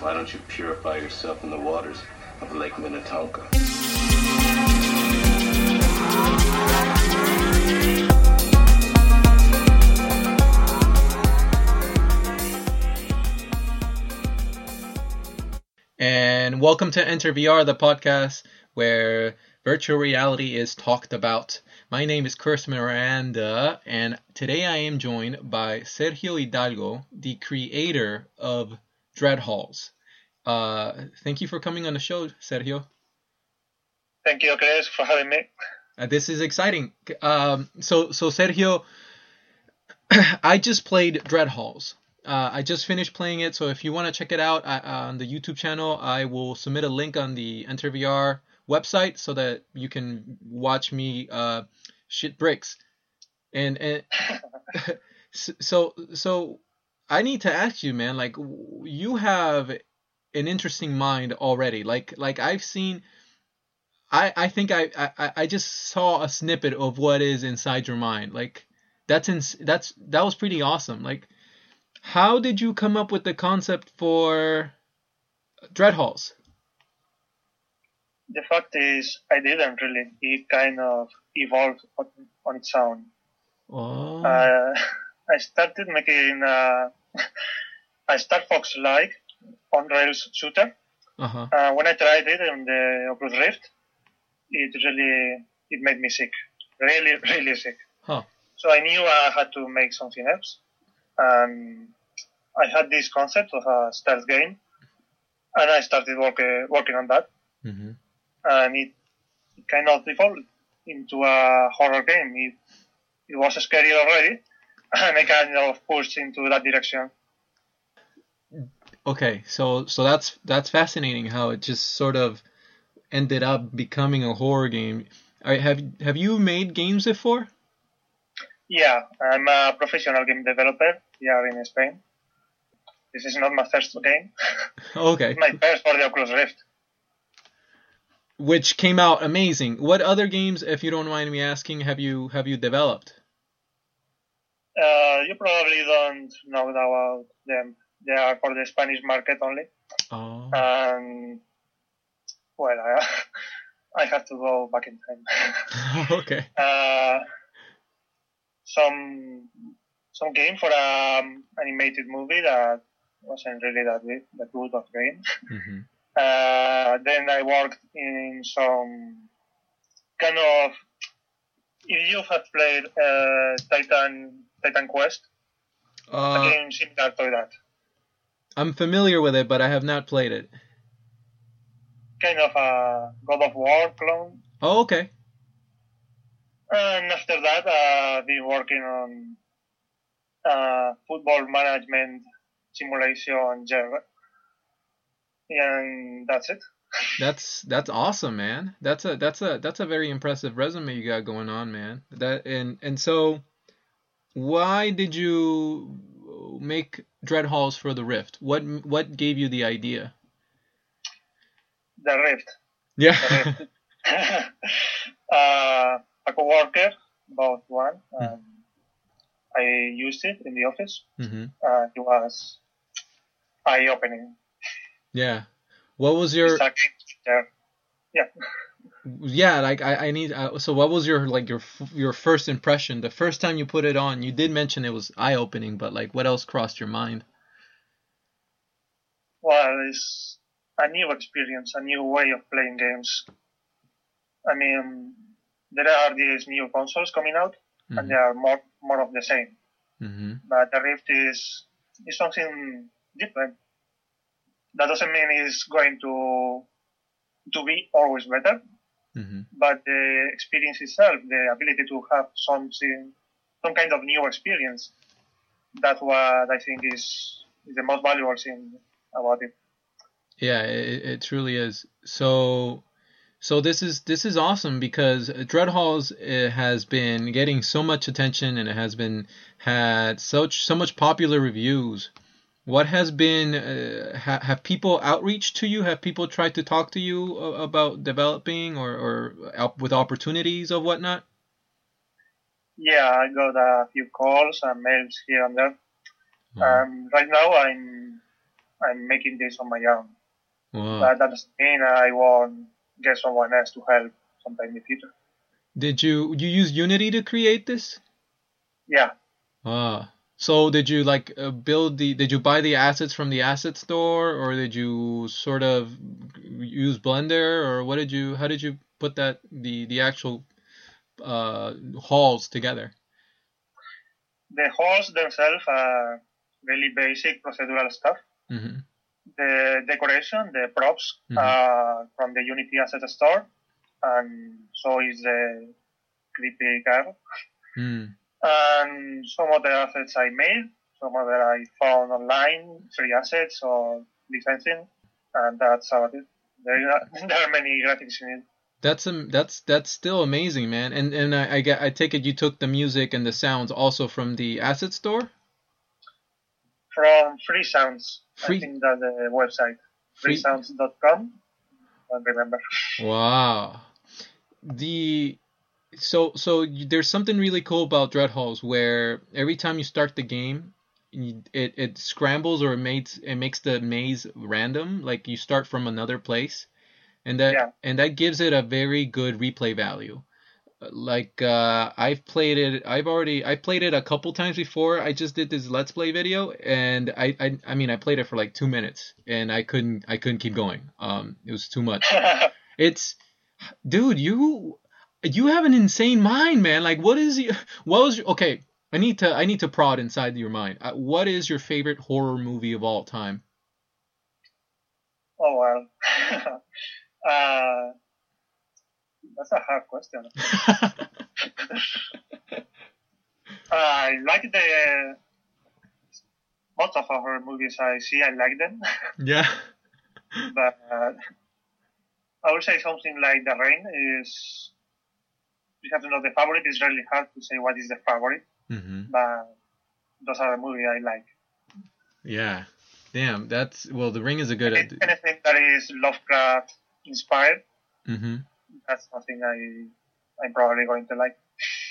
Why don't you purify yourself in the waters of Lake Minnetonka? And welcome to Enter VR, the podcast where virtual reality is talked about. My name is Chris Miranda, and today I am joined by Sergio Hidalgo, the creator of Dread Halls. Uh, thank you for coming on the show, Sergio. Thank you, Chris, for having me. Uh, this is exciting. Um, so, so Sergio, I just played Dread Halls. Uh, I just finished playing it, so if you want to check it out I, on the YouTube channel, I will submit a link on the Enter VR website so that you can watch me uh, shit bricks. And and so so I need to ask you, man. Like you have an interesting mind already. Like like I've seen. I, I think I, I, I just saw a snippet of what is inside your mind. Like that's in, that's that was pretty awesome. Like how did you come up with the concept for Dread Halls? The fact is, I didn't really. It kind of evolved on, on its own. Oh. Uh, I started making uh, a Star Fox like on Rails shooter. Uh-huh. Uh, when I tried it on the Oculus Rift, it really it made me sick, really, really sick. Huh. So I knew I had to make something else, and I had this concept of a stealth game, and I started work, uh, working on that, Mm-hmm. and it, it kind of evolved into a horror game. It, it was scary already, and I kind of pushed into that direction. Okay, so so that's that's fascinating how it just sort of ended up becoming a horror game. Right, have have you made games before? Yeah, I'm a professional game developer here in Spain. This is not my first game. Okay, my first for the Oculus Rift. which came out amazing. What other games, if you don't mind me asking, have you have you developed? Uh, you probably don't know about them. They are for the Spanish market only. Oh, And well, I, I have to go back in time. okay. uh, some some game for an animated movie that wasn't really that good, that good of game. hmm Uh, then I worked in some kind of. If you have played uh, Titan Titan Quest, a Uh, game similar to that, I'm familiar with it, but I have not played it. kind of a God of War clone. Oh, okay. And after that, uh, I've been working on uh, football management simulation, Java. and that's it. That's that's awesome, man. That's a that's a that's a very impressive resume you got going on, man. That and and so, why did you make Dread Halls for the Rift? What what gave you the idea? The Rift. Yeah. uh, a coworker bought one. And I used it in the office. hmm Uh, it was eye-opening. Yeah. What was your. Yeah. yeah like I I need uh, so what was your like your your first impression the first time you put it on? You did mention it was eye opening, but like what else crossed your mind? Well, it's a new experience, a new way of playing games. I mean, there are these new consoles coming out, Mhm. and they are more more of the same. hmm But the Rift is is something different. That doesn't mean it's going to to be always better, hmm but the experience itself, the ability to have something, some kind of new experience, that's what I think is, is the most valuable thing about it. Yeah, it, it truly is. So, so this is this is awesome because Dread Halls uh, has been getting so much attention and it has been had such so much popular reviews. What has been uh, ha, have people outreach to you? Have people tried to talk to you about developing or or with opportunities of whatnot? Yeah, I got a few calls and mails here and there. Um, right now, I'm I'm making this on my own. Wow. But that doesn't mean I won't get someone else to help sometime in the future. Did you you use Unity to create this? Yeah. Ah. So did you like uh, build the did you buy the assets from the asset store or did you sort of use Blender or what did you how did you put that the the actual uh halls together? The halls themselves are really basic procedural stuff. Mhm. The decoration, the props, Mhm. are from the Unity Asset Store, and so is the creepy car. Mm. And some other assets I made, some other I found online, free assets or licensing, and that's about it. There are, there are many graphics in it. That's um that's that's still amazing, man. And and I, I get I take it you took the music and the sounds also from the asset store? From Free Sounds, Free- I think that's the website, Free- freesounds.com. I don't remember. Wow. The so so there's something really cool about Dread Halls where every time you start the game, it it scrambles or it makes it makes the maze random, like you start from another place, and that Yeah. and that gives it a very good replay value. Like uh, I've played it, I've already I played it a couple times before. I just did this Let's Play video, and I I, I mean I played it for like two minutes, and I couldn't I couldn't keep going. Um, it was too much. It's, dude, you you have an insane mind, man. Like, what is your, what was your, okay? I need to I need to prod inside your mind. Uh, what is your favorite horror movie of all time? oh well. uh, that's a hard question. I like the most of horror movies I see. I like them, yeah. but uh, I would say something like The Ring is. You have to know the favorite. It's really hard to say what is the favorite, hmm but those are the movies I like. Yeah. Damn, that's well. The Ring is a good. Anything that is Lovecraft inspired, Mm-hmm. that's something I I'm probably going to like.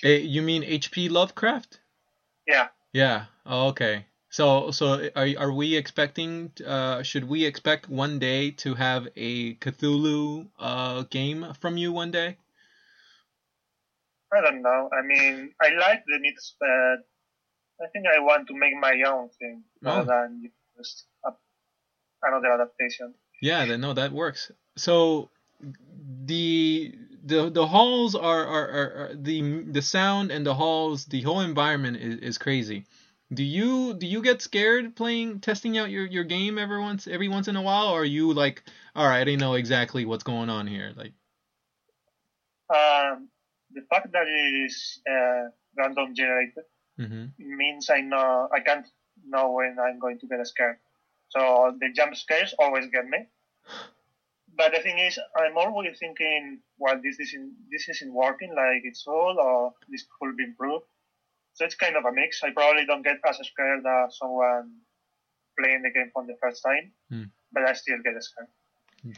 Eh, you mean H.P. Lovecraft? Yeah. Yeah. Oh, okay. So so are are we expecting? Uh, should we expect one day to have a Cthulhu uh game from you one day? I don't know. I mean, I like the myths, but I think I want to make my own thing rather Oh. than just a, another adaptation. Yeah, then no, that works. So the the the halls are, are, are, are the the sound and the halls, the whole environment is, is crazy. Do you do you get scared playing testing out your, your game every once every once in a while, or are you like, all right, I didn't know exactly what's going on here? Like, Um, the fact that it is uh, random generated hmm means I know I can't know when I'm going to get scared. So the jump scares always get me. But the thing is, I'm always thinking, well, this isn't this isn't working like it's all, or this could be improved. So it's kind of a mix. I probably don't get as scared as someone playing the game for the first time, Hmm. but I still get scared.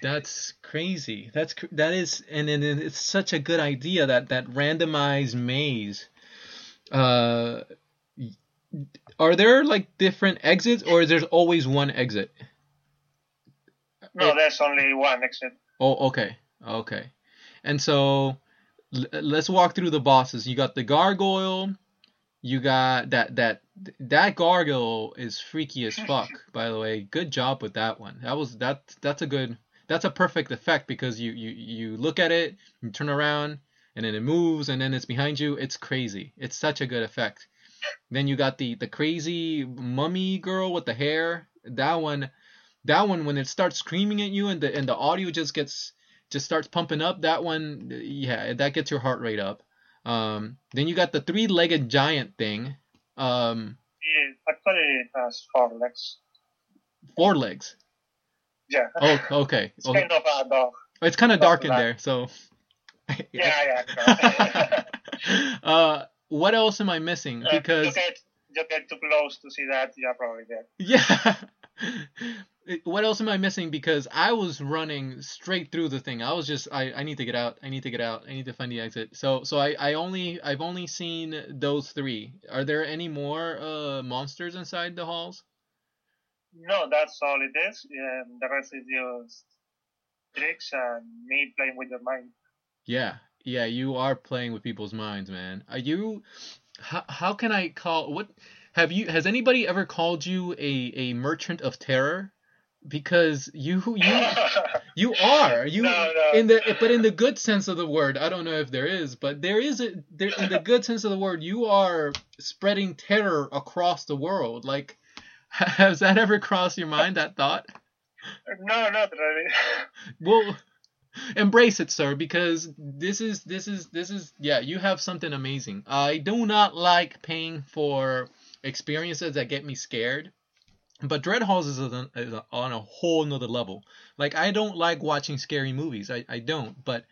That's crazy. That's cr- that is, and, and it's such a good idea that that randomized maze. Uh, are there like different exits, or is there always one exit? No, It- there's only one exit. Oh, okay, okay. And so l- let's walk through the bosses. You got the gargoyle. You got that that that gargoyle is freaky as fuck. by the way, good job with that one. That was that that's a good that's a perfect effect because you you you look at it, you turn around, and then it moves, and then it's behind you. It's crazy. It's such a good effect. Then you got the the crazy mummy girl with the hair. That one, that one when it starts screaming at you and the and the audio just gets just starts pumping up. That one, yeah, that gets your heart rate up. Um, then you got the three-legged giant thing. Um, It actually has four legs. four legs. Yeah. Oh, okay. It's okay. kind of a dog. It's kind of dark in there, so. Yeah, yeah. uh, what else am I missing? Uh, you Because get you get too close to see that, you're probably dead. yeah. what else am I missing? Because I was running straight through the thing. I was just I, I need to get out. I need to get out. I need to find the exit. So so I, I only I've only seen those three. Are there any more uh monsters inside the halls? No, that's all it is. Um, the rest is just tricks and me playing with your mind. Yeah, yeah, you are playing with people's minds, man. Are you? How, how can I call what? Have you? Has anybody ever called you a a merchant of terror? Because you you you are you No, no. in the but in the good sense of the word. I don't know if there is, but there is a there in the good sense of the word. You are spreading terror across the world. Like, has that ever crossed your mind? That thought? no, not mean, well embrace it sir because this is this is this is yeah you have something amazing i do not like paying for experiences that get me scared but dread halls is, a, is on a whole nother level like i don't like watching scary movies i, I don't but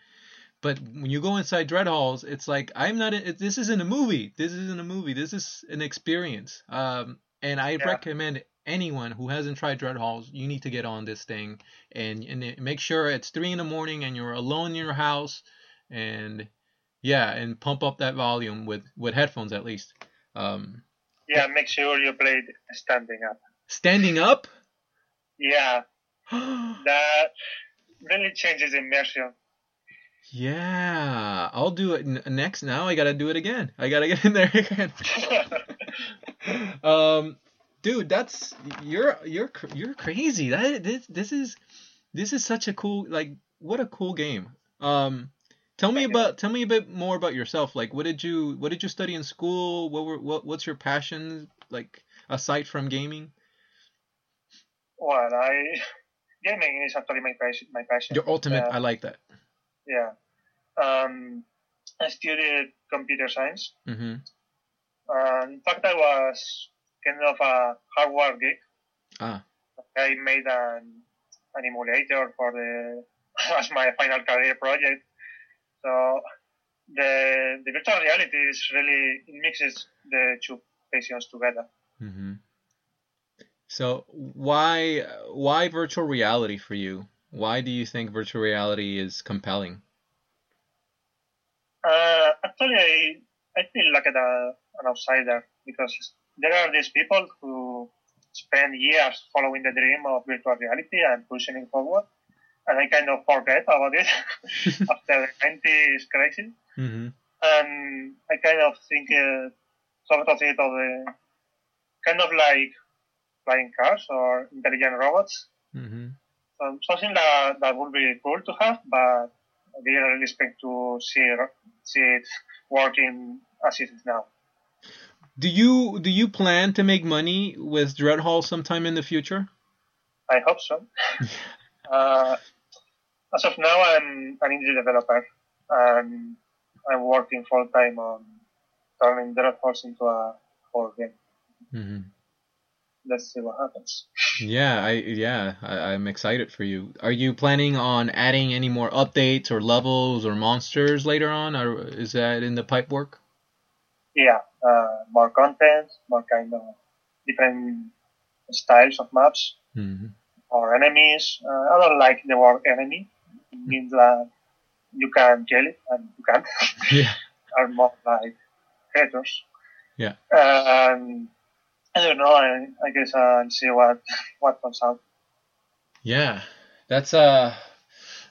but when you go inside dread halls it's like i'm not in, this isn't a movie this isn't a movie this is an experience um and i Yeah. recommend anyone who hasn't tried dread halls you need to get on this thing and and make sure it's three in the morning and you're alone in your house and yeah and pump up that volume with with headphones at least um Yeah, make sure you play standing up. standing up Yeah, that really changes immersion. Yeah i'll do it next now i gotta do it again. I gotta get in there again. Um dude that's you're you're you're crazy. That this this is this is such a cool like what a cool game. Um tell me about tell me a bit more about yourself. Like what did you what did you study in school? What were what what's your passions like aside from gaming? Well, I gaming is actually my passion. My passion. your ultimate Yeah. i like that Yeah. Um, I studied computer science. mm-hmm Uh, in fact, I was kind of a hardware geek. ah I made an, an emulator for the as my final career project. So the the virtual reality is really it mixes the two passions together. mm-hmm so why why virtual reality for you why do you think virtual reality is compelling Uh, actually, I, I feel like a, an outsider because there are these people who spend years following the dream of virtual reality and pushing it forward, and I kind of forget about it after the 90s crisis. mm-hmm And I kind of think uh, sort of it of the kind of like flying cars or intelligent robots. mm-hmm Um, something that, that would be cool to have, but I didn't really expect to see it, see it working as it is now. Do you do you plan to make money with Dread Halls sometime in the future? I hope so. uh, as of now, I'm an indie developer, and I'm working full time on turning Dread Halls into a whole game. Mm-hmm. Let's see what happens. Yeah, I yeah I, I'm excited for you. Are you planning on adding any more updates or levels or monsters later on, or is that in the pipe work? Yeah, uh, more content, more kind of different styles of maps. Mm-hmm. or enemies. Uh, I don't like the word enemy. It means that you can kill it and you can't. Yeah. are more like haters. Yeah. And I don't know. I, I guess I'll see what what comes out. Yeah, that's uh,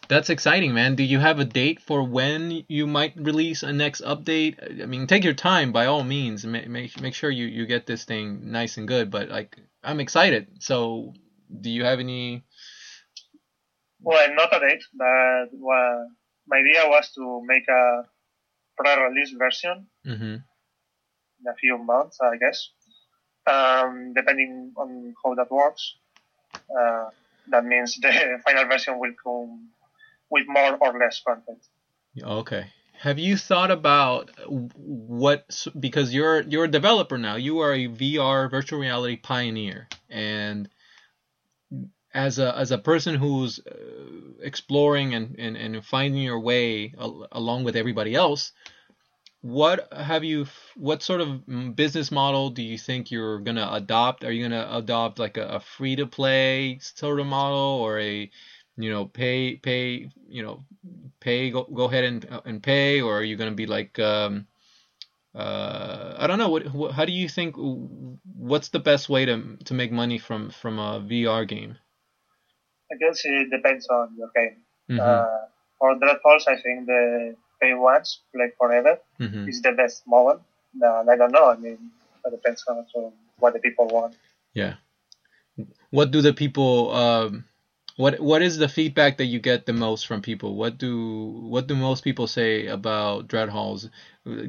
that's exciting, man. Do you have a date for when you might release a next update? I mean, take your time by all means. Make make, make sure you you get this thing nice and good. But like, I'm excited. So, do you have any? Well, not a date, but well, my idea was to make a pre-release version Mm-hmm. in a few months, I guess. Um, depending on how that works. Uh, that means the final version will come with more or less content. Okay. Have you thought about what because you're you're a developer now. You are a VR virtual reality pioneer and as a as a person who's uh, exploring and, and, and finding your way along with everybody else, what have you what sort of mm, business model do you think you're going to adopt? Are you going to adopt like a, a free to play sort of model or a you know pay pay you know pay go, go ahead and and pay or are you going to be like um uh, I don't know. What, what, how do you think? What's the best way to to make money from from a VR game? I guess it depends on your game. Mhm. Uh, for Dread Halls, I think the pay once, play forever Mhm. is the best model. And I don't know. I mean, it depends on what the people want. Yeah. What do the people? Um, what what is the feedback that you get the most from people? What do what do most people say about Dread Halls?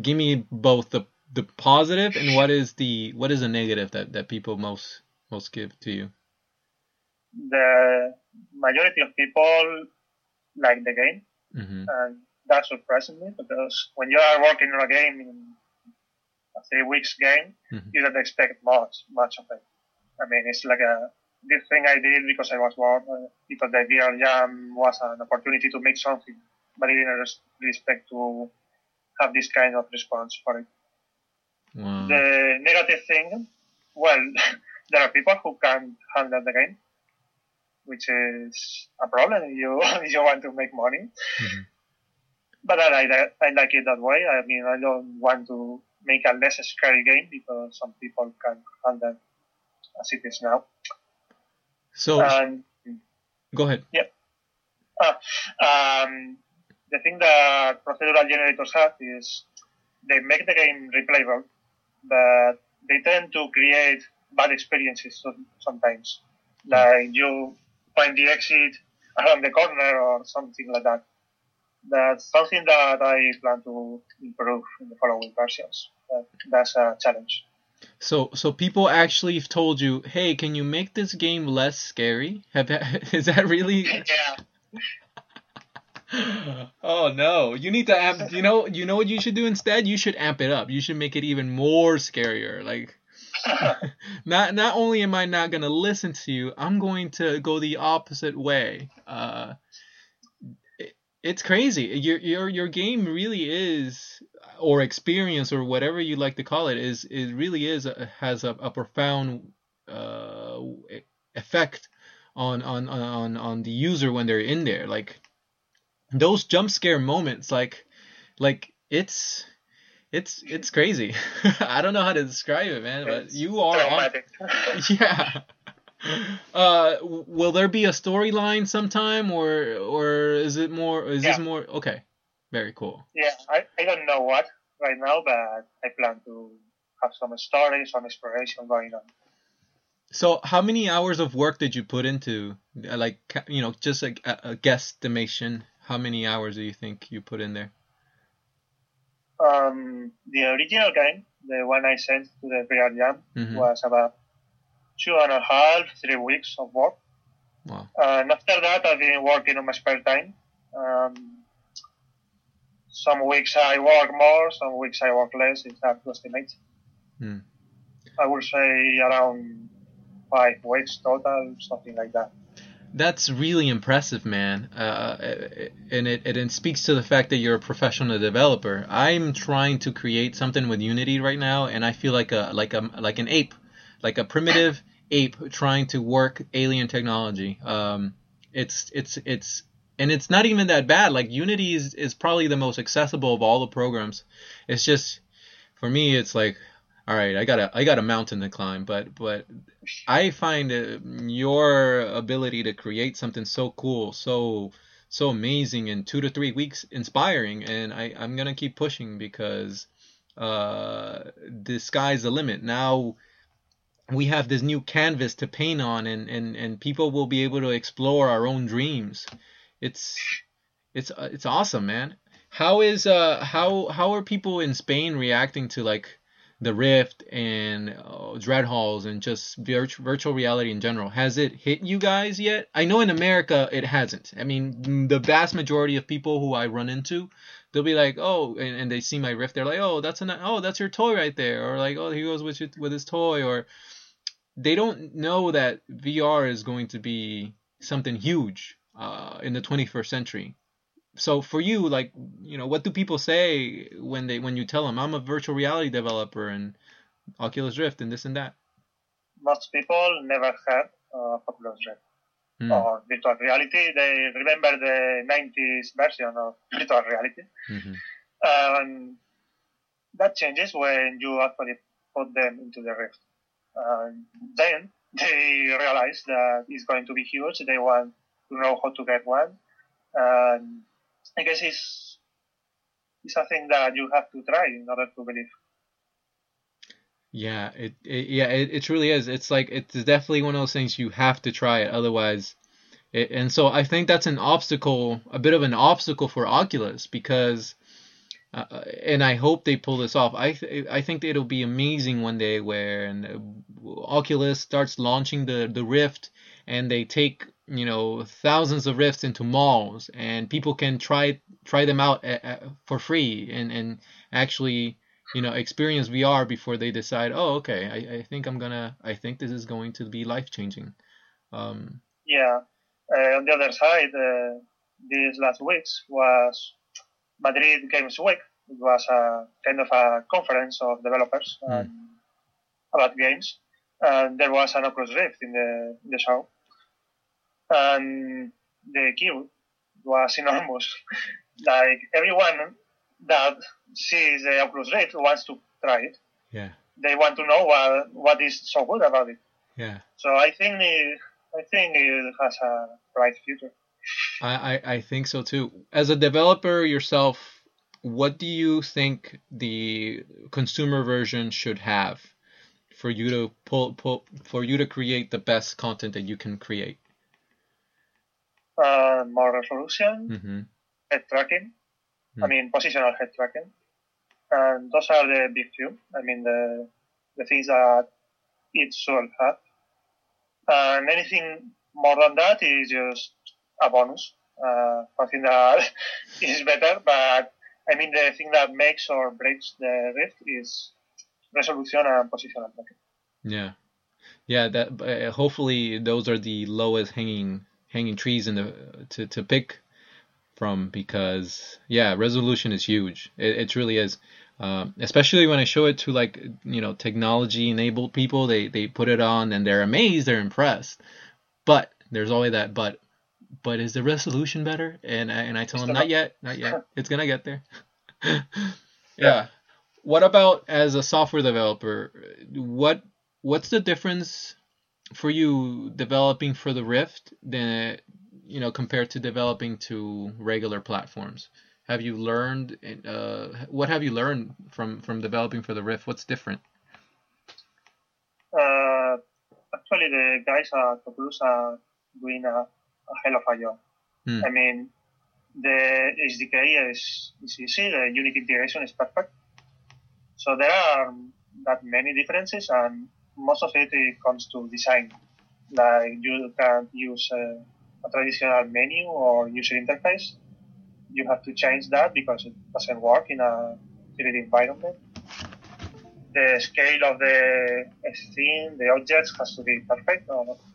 Give me both the the positive and what is the what is the negative that that people most most give to you. The majority of people like the game, hmm and that surprises me because when you are working on a game in a three weeks game, Mhm. you don't expect much much of it. I mean, it's like a this thing I did because I was bored, uh, because the VR Jam was an opportunity to make something, but I didn't expect to have this kind of response for it. Wow. The negative thing, well, there are people who can't handle the game, which is a problem if you if you want to make money. Mhm. But I like that. I like it that way. I mean, I don't want to make a less scary game because some people can handle as it is now. So And go ahead. um, the thing that procedural generators have is they make the game replayable, but they tend to create bad experiences sometimes. Like you find the exit around the corner or something like that. That's something that I plan to improve in the following versions. That's a challenge. So so people actually have told you, hey, can you make this game less scary? Have is that really? Yeah. oh no! You need to amp. You know. You know what you should do instead? You should amp it up. You should make it even more scarier. Like, not not only am I not gonna listen to you, I'm going to go the opposite way. Uh, it, it's crazy. Your your your game really is, or experience, or whatever you like to call it, is it really is a, has a, a profound uh, effect on on on on the user when they're in there. Like those jump scare moments, like like it's it's it's crazy. I don't know how to describe it, man, but It's you are on yeah. Uh, will there be a storyline sometime, or or is it more? Is this more? Okay, very cool. Yeah, I, I don't know what right now, but I plan to have some story, some exploration going on. So, how many hours of work did you put into, uh, like, you know, just a, a guesstimation? How many hours do you think you put in there? Um, the original game, the one I sent to the VR Jam, hmm was about two and a half, three weeks of work. Wow. And after that, I've been working on my spare time. Um, some weeks I work more, some weeks I work less. It's hard to estimate. Hmm. I would say around five weeks total, something like that. That's really impressive, man. Uh, and it, it, it speaks to the fact that you're a professional developer. I'm trying to create something with Unity right now, and I feel like a like a like an ape, like a primitive ape trying to work alien technology. Um, it's it's it's and it's not even that bad. Like Unity is is probably the most accessible of all the programs. It's just for me, it's like, all right, I got a I got a mountain to climb, but but I find uh, your ability to create something so cool, so so amazing in two to three weeks, inspiring, and I I'm gonna keep pushing because uh, the sky's the limit. Now we have this new canvas to paint on, and and and people will be able to explore our own dreams. It's it's uh, it's awesome, man. How is uh how how are people in Spain reacting to like the Rift and uh, Dread Halls and just virtu- virtual reality in general. Has it hit you guys yet? I know in America it hasn't. I mean, the vast majority of people who I run into, they'll be like, "Oh," and, and they see my Rift, they're like, "Oh, that's a oh, that's your toy right there," or like, "Oh, he goes with your, with his toy," or they don't know that VR is going to be something huge uh, in the 21st century so for you like you know what do people say when they when you tell them i'm a virtual reality developer and oculus rift and this and that Most people never had uh, Oculus Rift Hmm. or virtual reality. They remember the 90s version of virtual reality. Mhm. Um, that changes when you actually put them into the rift. And then they realize that it's going to be huge. They want to know how to get one. And I guess it's, it's a thing that you have to try in order to believe. Yeah, it, it yeah, it, it truly is. It's like it's definitely one of those things you have to try it, otherwise. It, and so I think that's an obstacle, a bit of an obstacle for Oculus because, uh, and I hope they pull this off. I th- I think it'll be amazing one day where and uh, Oculus starts launching the the Rift and they take you know thousands of Rifts into malls and people can try try them out a, a, for free and and actually you know experience VR before they decide oh okay I, I think I'm gonna I think this is going to be life changing um, yeah uh, on the other side uh, these last weeks was Madrid Games Week it was a kind of a conference of developers mm. about games and there was an Oculus Rift in the, in the show and the queue was enormous like everyone that sees the Oculus Rift wants to try it. Yeah. They want to know what what is so good about it. Yeah. So I think it, I think it has a bright future. I, I, I think so too. As a developer yourself, what do you think the consumer version should have for you to pull, pull for you to create the best content that you can create? Uh, more resolution, mm-hmm. head tracking, I hmm. mean, positional head tracking. And those are the big two. I mean, the, the things that it should have. And anything more than that is just a bonus. Uh, something that is better, but I mean, the thing that makes or breaks the Rift is resolution and positional tracking. Yeah. Yeah, that uh, hopefully those are the lowest hanging hanging trees in the to to pick from because yeah, resolution is huge. It, it really is. Um, especially when I show it to like you know technology enabled people, they they put it on and they're amazed, they're impressed. But there's always that but. But is the resolution better? And I, and I tell them not yet, not yet. It's gonna get there. yeah. What about as a software developer? What what's the difference for you developing for the Rift than you know, compared to developing to regular platforms? Have you learned? Uh, what have you learned from from developing for the Rift? What's different? Uh, actually, the guys at Oculus are doing a, a hell of a job. Hmm. I mean, the SDK is, is easy. The Unity integration is perfect. So there are that many differences, and most of it, it comes to design. Like you can't use uh, a traditional menu or user interface, you have to change that because it doesn't work in a 3D environment. The scale of the scene, the objects has to be perfect,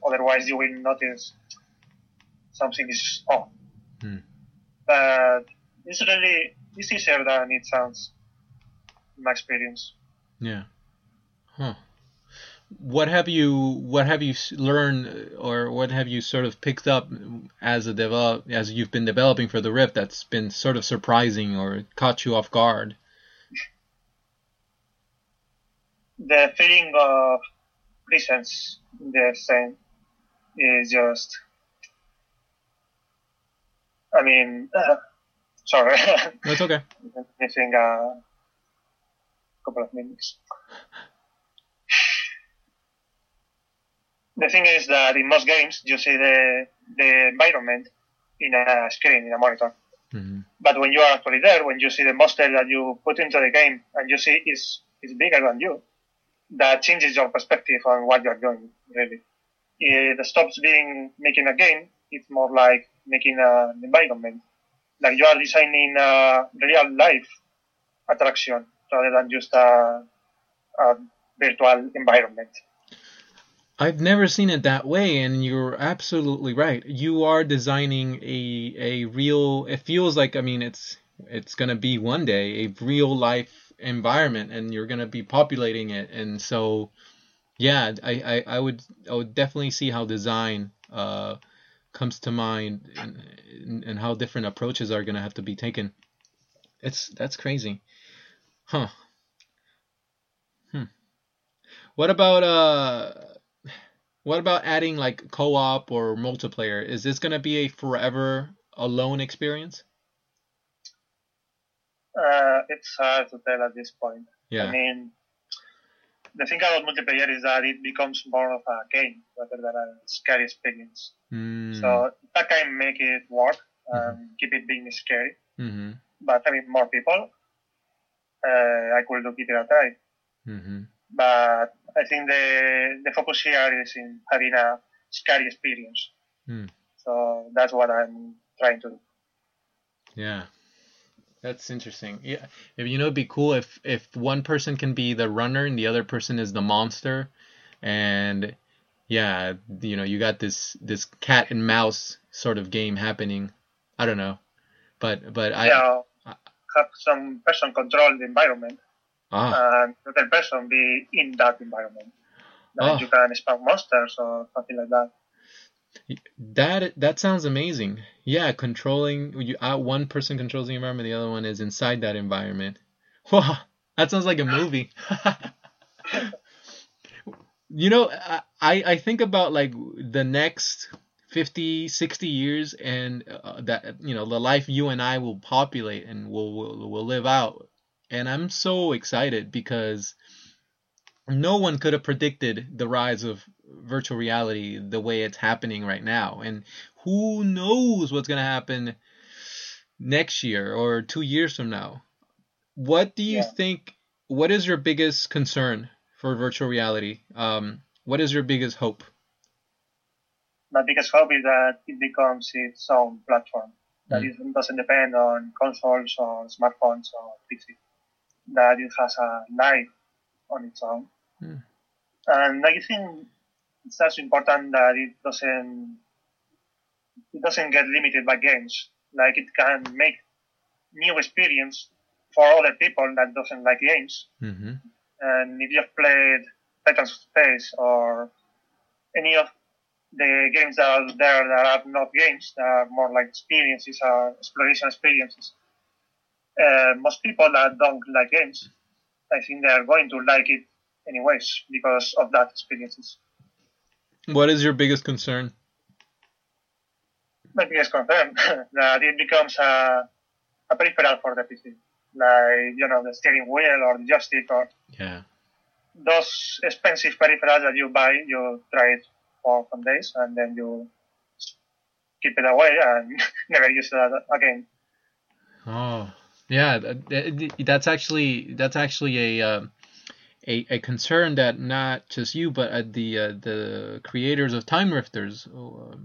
otherwise you will notice something is off. Hmm. But it's really it's easier than it sounds in my experience. Yeah. Huh what have you what have you learned or what have you sort of picked up as a develop as you've been developing for the Rift that's been sort of surprising or caught you off guard? The feeling of presence in the scene is just. I mean, uh, sorry. That's okay. Missing a couple of minutes. the thing is that in most games you see the the environment in a screen in a monitor. Mm-hmm. But when you are actually there, when you see the monster that you put into the game and you see is is bigger than you, that changes your perspective on what you're doing. Really, it stops being making a game. It's more like making uh, an environment, like you are designing a real life attraction rather than just a, a virtual environment. I've never seen it that way, and you're absolutely right. You are designing a a real. It feels like I mean it's it's gonna be one day a real life environment, and you're gonna be populating it, and so yeah, I, I, I would I would definitely see how design uh, comes to mind and, and how different approaches are gonna have to be taken. It's that's crazy, huh? Hmm. What about uh what about adding like co-op or multiplayer? Is this gonna be a forever alone experience? Uh, it's hard to tell at this point. Yeah. I mean, the thing about multiplayer is that it becomes more of a game rather than a scary experience. Mm. So that can make it work and keep it being scary. mm-hmm. But having more people, uh, I could give it a try. Mm-hmm. But I think the the focus here is in having a scary experience. Hmm. So that's what I'm trying to do. Yeah. That's interesting. Yeah. If you know it'd be cool if if one person can be the runner and the other person is the monster and yeah, you know, you got this this cat and mouse sort of game happening. I don't know. But but I yeah, I- have some person control the environment ah and the other person be in that environment. That Oh. you can spawn monsters or something like that. That that sounds amazing. Yeah, controlling you uh, one person controls the environment, the other one is inside that environment. Wow, that sounds like a movie. you know, I I think about like the next 50, 60 years and uh, that you know, the life you and I will populate and will will will live out. And I'm so excited because no one could have predicted the rise of virtual reality the way it's happening right now. And who knows what's going to happen next year or two years from now. What do you Yeah. think? What is your biggest concern for virtual reality? Um, what is your biggest hope? My biggest hope is that it becomes its own platform. That Mm. it doesn't depend on consoles or smartphones or PC. That it has a life on its own. Mm. And I think it's also important that it doesn't it doesn't get limited by games. Like it can make new experience for other people that doesn't like games. Mm-hmm. And if you've played Titans of Space or any of the games that are there that are not games, that are more like experiences or exploration experiences, uh, most people that don't like games, I think they are going to like it anyways because of that experiences. What is your biggest concern? My biggest concern that it becomes a, a peripheral for the PC, like you know the steering wheel or the joystick or Yeah. those expensive peripherals that you buy, you try it for some days and then you keep it away and never use it again. Oh, yeah. that- that- That's actually that's actually a uh, a a concern that not just you, but uh, the uh, the creators of Time Rifters, uh,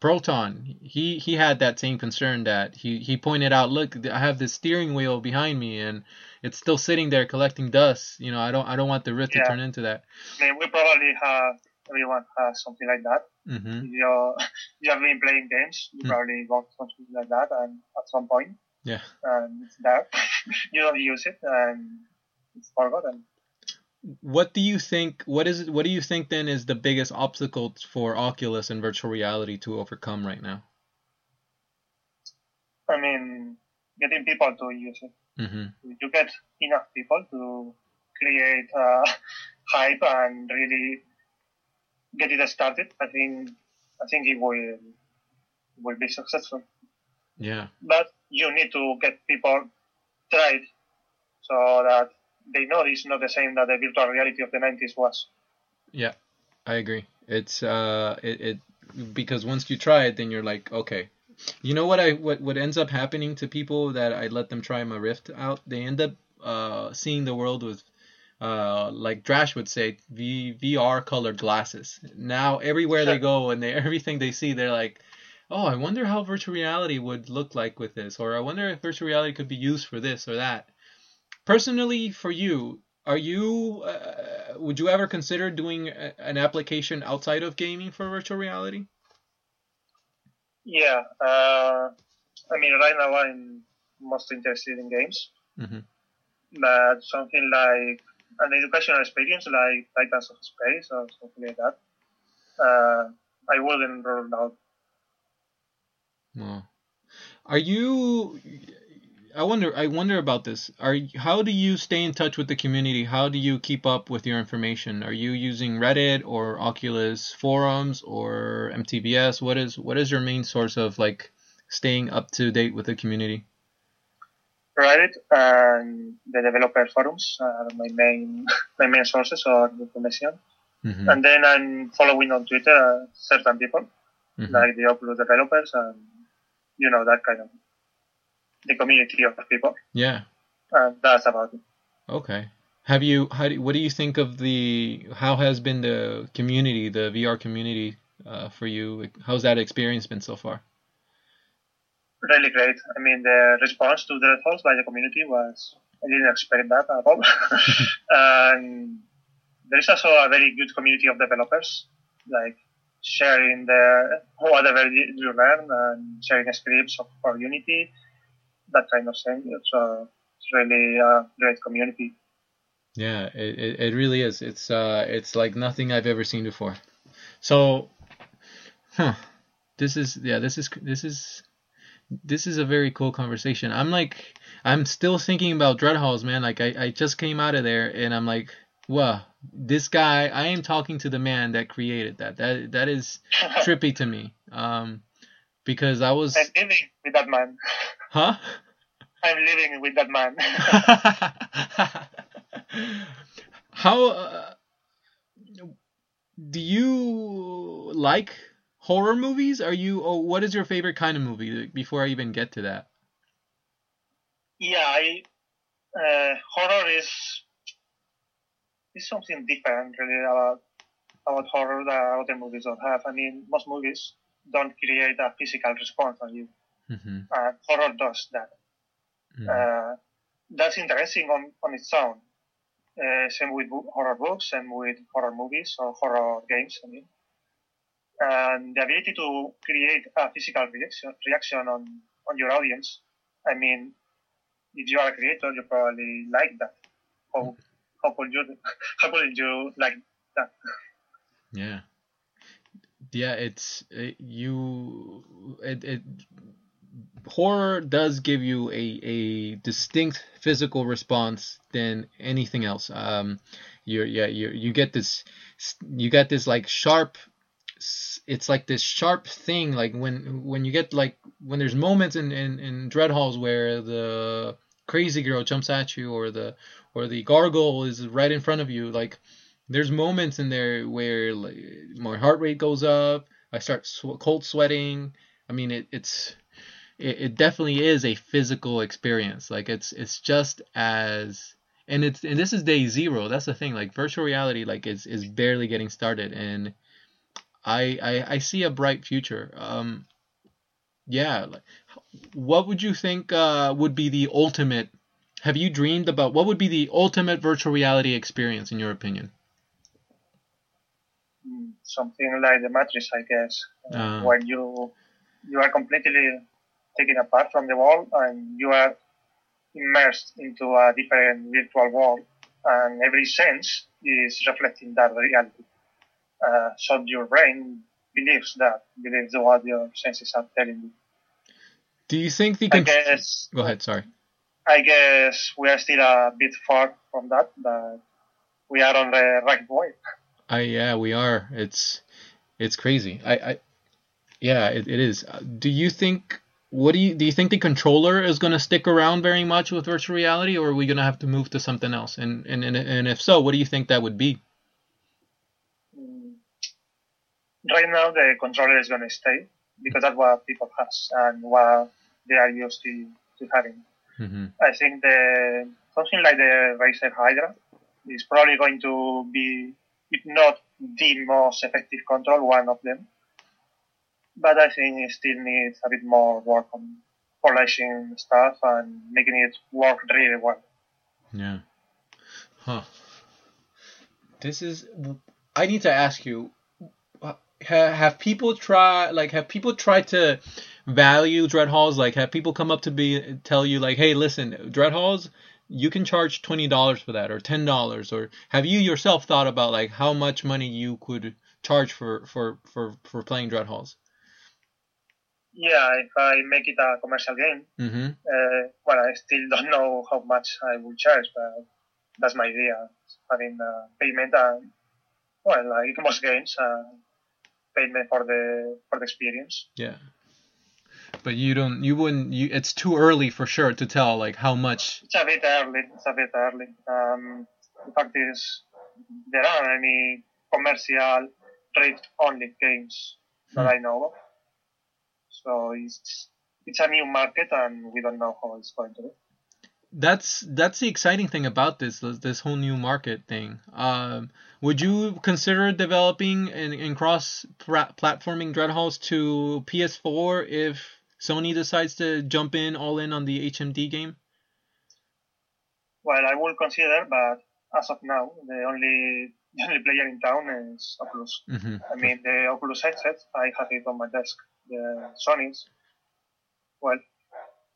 Proton, he he had that same concern that he he pointed out. Look, I have this steering wheel behind me, and it's still sitting there collecting dust. You know, I don't I don't want the Rift Yeah. to turn into that. I mean, we probably have, everyone has something like that. hmm If you you have been playing games, you Mm. probably got something like that and at some point, Yeah. and it's there. you don't use it and it's forgotten. What do you think? What is? What do you think then is the biggest obstacle for Oculus and virtual reality to overcome right now? I mean, getting people to use it. hmm If you get enough people to create uh, hype and really get it started, I think I think it will will be successful. Yeah. But you need to get people tried so that they know it's not the same that the virtual reality of the 90s was. Yeah, I agree. It's uh, it, it because once you try it, then you're like, okay. You know what I what what ends up happening to people that I let them try my Rift out? They end up uh seeing the world with uh like Drash would say v, VR colored glasses. Now everywhere they go and they everything they see, they're like, oh, I wonder how virtual reality would look like with this, or I wonder if virtual reality could be used for this or that. Personally, for you, are you uh, would you ever consider doing a, an application outside of gaming for virtual reality? Yeah, uh, I mean, right now I'm most interested in games, Mhm. but something like an educational experience like Titans of Space or something like that, uh, I wouldn't rule out. Well, are you I wonder I wonder about this. Are how do you stay in touch with the community? How do you keep up with your information? Are you using Reddit or Oculus forums or MTBS? What is what is your main source of like staying up to date with the community? Reddit and the developer forums are my main my main sources of information. Mm-hmm. And then I'm following on Twitter certain people Mhm. like the Oculus developers and you know that kind of the community of people. Yeah. And that's about it. Okay. Have you how do, what do you think of the how has been the community, the VR community uh, for you? How's that experience been so far? Really great. I mean, the response to the thoughts by the community was I didn't expect that at all. and there is also a very good community of developers, like sharing the whatever you you learn and sharing scripts for Unity, that kind of thing. So it's really a great community. Yeah, it, it, it really is. It's uh it's like nothing I've ever seen before. So, huh. This is yeah, this is this is this is a very cool conversation. I'm like I'm still thinking about Dread Halls, man. Like I, I just came out of there and I'm like, wow, this guy I am talking to the man that created that. That that is trippy to me. Um because I was I'm living with that man. huh? I'm living with that man. How uh, do you like horror movies? Are you? Oh, what is your favorite kind of movie? Before I even get to that. yeah, I, uh, horror is is something different really about about horror that other movies don't have. I mean, most movies don't create a physical response on you. Mm-hmm. Uh, horror does that. Uh, that's interesting on, on its own. Uh, same with horror books, same with horror movies or horror games. I mean, and the ability to create a physical reaction reaction on on your audience. I mean, if you are a creator, you probably like that. How how could you how could you like that? Yeah. Yeah, it's it, you. It, it horror does give you a a distinct physical response than anything else. Um, you're yeah you you get this you get this like sharp. It's like this sharp thing, like when when you get like when there's moments in in in Dread Halls where the crazy girl jumps at you or the or the gargoyle is right in front of you, like there's moments in there where like, my heart rate goes up. I start sw- cold sweating. I mean, it, it's it, it definitely is a physical experience. Like it's it's just as and it's and this is day zero. That's the thing. Like virtual reality, like is is barely getting started, and I I, I see a bright future. Um, yeah. Like, what would you think uh, would be the ultimate? Have you dreamed about what would be the ultimate virtual reality experience in your opinion? Something like the Matrix, I guess, uh, Ah. when you you are completely taken apart from the world and you are immersed into a different virtual world, and every sense is reflecting that reality. Uh, so your brain believes that, believes what your senses are telling you. Do you think the I guess Go ahead. Sorry. I guess we are still a bit far from that, but we are on the right way. I yeah, we are. It's it's crazy. I I yeah, it, it is. Uh, Do you think what do you do you think the controller is going to stick around very much with virtual reality or are we going to have to move to something else? And and and, and if so, what do you think that would be? Right now, the controller is going to stay because that's what people has and what they are used to, to having. hmm I think the something like the Razer Hydra is probably going to be, if not the most effective control, one of them. But I think it still needs a bit more work on polishing stuff and making it work really well. Yeah. Huh. This is. I need to ask you. Have people try like have people tried to value dread halls? Like have people come up to be tell you like, hey, listen, dread halls, you can charge twenty dollars for that or ten dollars, or have you yourself thought about like how much money you could charge for for for for playing dread halls? Yeah, if I make it a commercial game, Mm-hmm. uh, well, I still don't know how much I will charge, but that's my idea. Having uh, payment and, well, like most games, uh, payment for the for the experience. Yeah. But you don't. You wouldn't. You. It's too early for sure to tell like how much. It's a bit early. It's a bit early. Um, the fact is, there aren't any commercial trade-only games that Hmm. I know of. So it's it's a new market, and we don't know how it's going to be. That's that's the exciting thing about this this whole new market thing. Um, would you consider developing and, and cross platforming Dreadhalls to PS4 if Sony decides to jump in all in on the HMD game? Well, I will consider, but as of now, the only the only player in town is Oculus. Mm-hmm. I mean, the Oculus headset, I have it on my desk. The Sony's, well,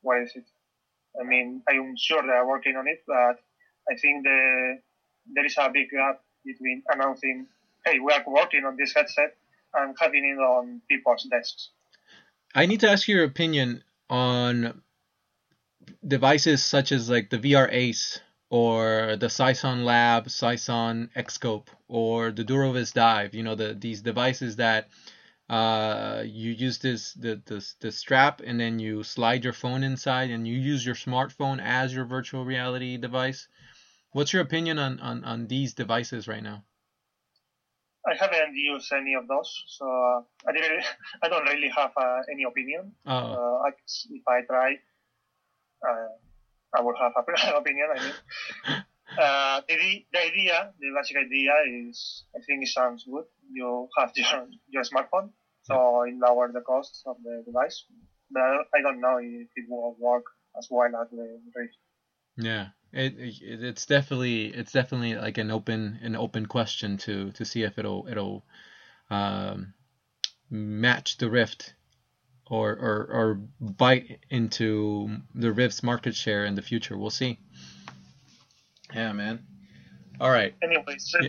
where is it? I mean, I'm sure they are working on it, but I think the there is a big gap between announcing, "Hey, we are working on this headset," and having it on people's desks. I need to ask your opinion on devices such as like the VR Ace or the Sison Lab, Sison Xscope, or the Durovis Dive. You know, the these devices that uh, you use this the, the the strap and then you slide your phone inside and you use your smartphone as your virtual reality device. What's your opinion on, on, on these devices right now? I haven't used any of those, so uh, I didn't. I don't really have uh, any opinion. Oh, Uh, I, if I try, uh, I will have an opinion. I mean, uh, the, the idea, the basic idea is, I think it sounds good. You have your, your smartphone, so it lower the cost of the device. But I don't know if it will work as well as the Rift. Yeah, it, it it's definitely it's definitely like an open an open question to to see if it'll it'll um, match the Rift or, or or bite into the Rift's market share in the future. We'll see. Yeah, man. All right. Anyways, so Yeah.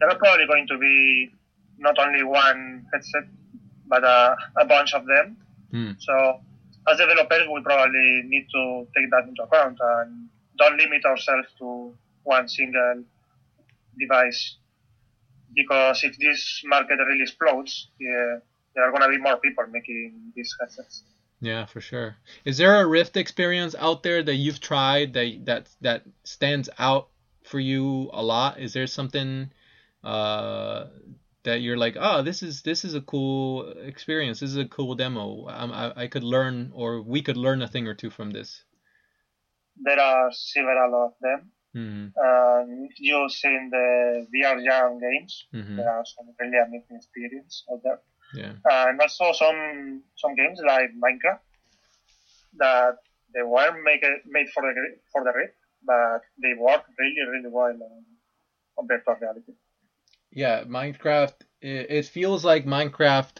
there are probably going to be not only one headset, but uh, a bunch of them. Hmm. So as developers, we probably need to take that into account and don't limit ourselves to one single device. Because if this market really explodes, yeah, there are going to be more people making these headsets. Yeah, for sure. Is there a Rift experience out there that you've tried that that that stands out for you a lot? Is there something uh, that you're like, oh, this is this is a cool experience. This is a cool demo. Um, I I could learn, or we could learn a thing or two from this. There are several of them. Hmm. Um, if you've seen the VR Jam games, hmm there are some really amazing experience out there. Yeah. and also some some games like Minecraft that they were make made for the for the Rift, but they work really really well on, on virtual reality. Yeah, Minecraft. It, it feels like Minecraft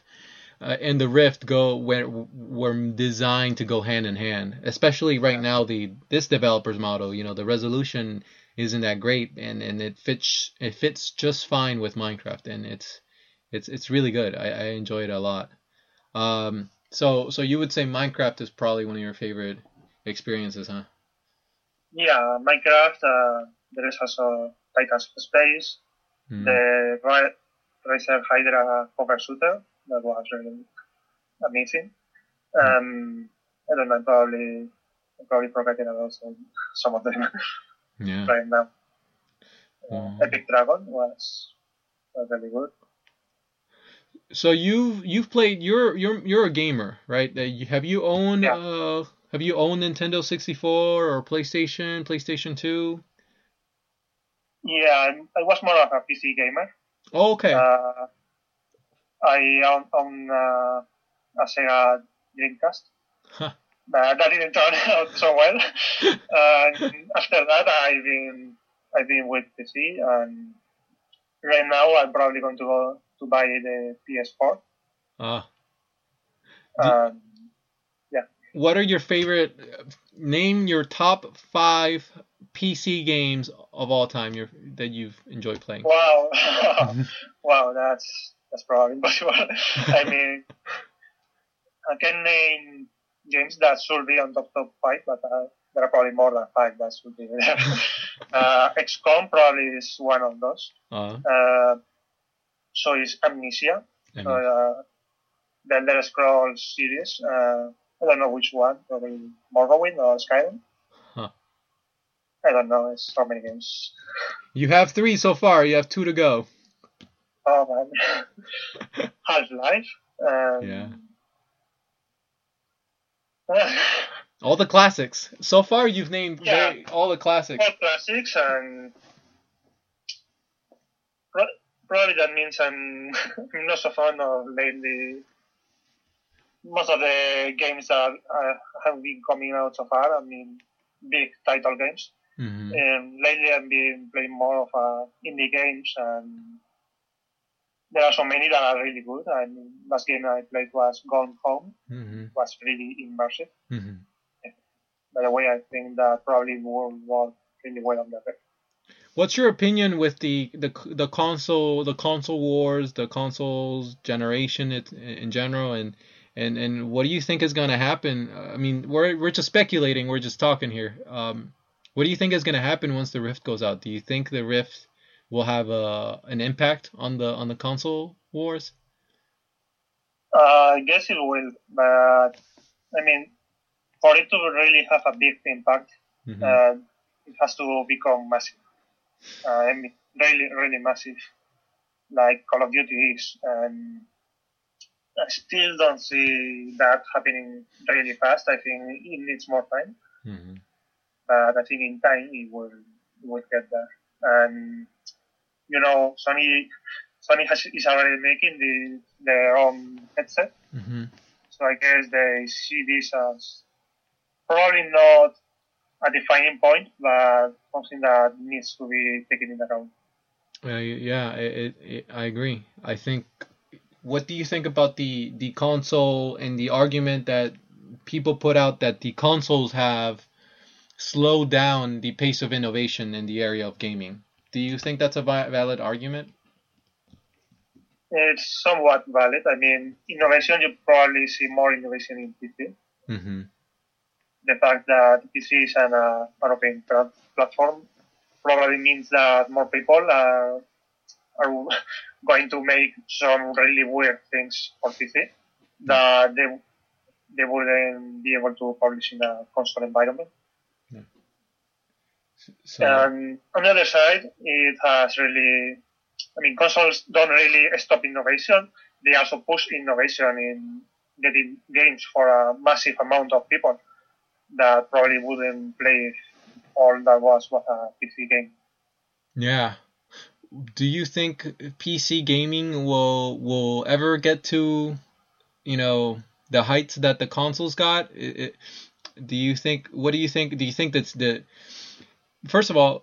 uh, and the Rift go were were designed to go hand in hand. Especially right now, the this developer's model. You know, the resolution isn't that great, and, and it fits it fits just fine with Minecraft, and it's it's it's really good. I, I enjoy it a lot. Um, so so you would say Minecraft is probably one of your favorite experiences, huh? Yeah, Minecraft. Uh, there is also Titans Space, Hmm. the Ra- Razer Hydra cover shooter that was really amazing. Um, I don't know, probably I'm probably forgetting about some, some of them. Yeah. right now. Uh, Mm. Epic Dragon was, was really good. So you've you've played you're you're you're a gamer, right? Uh, Have you owned Yeah. uh have you owned Nintendo 64 or PlayStation, PlayStation 2? Yeah, I'm- I was more of a PC gamer. Oh, okay. Uh, I own, own uh, a Sega Dreamcast, Huh. but that didn't turn out so well. and after that, I've been I've been with PC, and right now I'm probably going to go to buy the PS4. Uh, Do- Um, what are your favorite name your top 5 PC games of all time your, that you've enjoyed playing? Wow, wow, that's that's probably impossible. I mean, I can name games that should be on top top five, but uh, there are probably more than five that should be there. uh, XCOM probably is one of those. Uh, Uh, so is Amnesia, and- uh, the Elder Scrolls series. Uh, I don't know which one, probably Morrowind or Skyrim. I don't know. It's so many games. you have three so far. You have two to go. Oh man, Half Life. Um, Yeah. All the classics. So far, you've named Yeah. very- all the classics. More classics and probably that means I'm I'm not so fond of lately. Most of the games that uh, have been coming out so far, I mean, big title games. Hmm And lately I've been playing more of uh, indie games and there are so many that are really good. I mean, last game I played was Gone Home, hmm was really immersive. hmm By the way, I think that probably will work really well on that. What's your opinion with the, the the console the console wars, the consoles generation it, in general, and and and what do you think is going to happen? I mean, we're we're just speculating. We're just talking here. Um, what do you think is going to happen once the Rift goes out? Do you think the Rift will have a an impact on the on the console wars? Uh, I guess it will, but I mean, for it to really have a big impact, Mhm. uh, it has to become massive. Uh, I mean, really, really massive, like Call of Duty is. And I still don't see that happening really fast. I think it needs more time, Mhm. But I think in time it will, it will get there. And you know, Sony, Sony has, is already making the, their own headset. Mhm. So I guess they see this as probably not a defining point, but something that needs to be taken into account. Uh, yeah, it, it, I agree. I think. What do you think about the the console and the argument that people put out that the consoles have slowed down the pace of innovation in the area of gaming? Do you think that's a valid argument? It's somewhat valid. I mean, innovation, you probably see more innovation in PC. Mm-hmm. The fact that PC is an, uh, an open pla- platform probably means that more people are, are going to make some really weird things for PC that they, they wouldn't be able to publish in a console environment. So And um, on the other side, it has really, I mean, consoles don't really stop innovation. They also push innovation in getting games for a massive amount of people that probably wouldn't play all that was was a PC game. yeah. Do you think PC gaming will will ever get to, you know, the heights that the consoles got? It, it, do you think? What do you think? Do you think that's the First of all,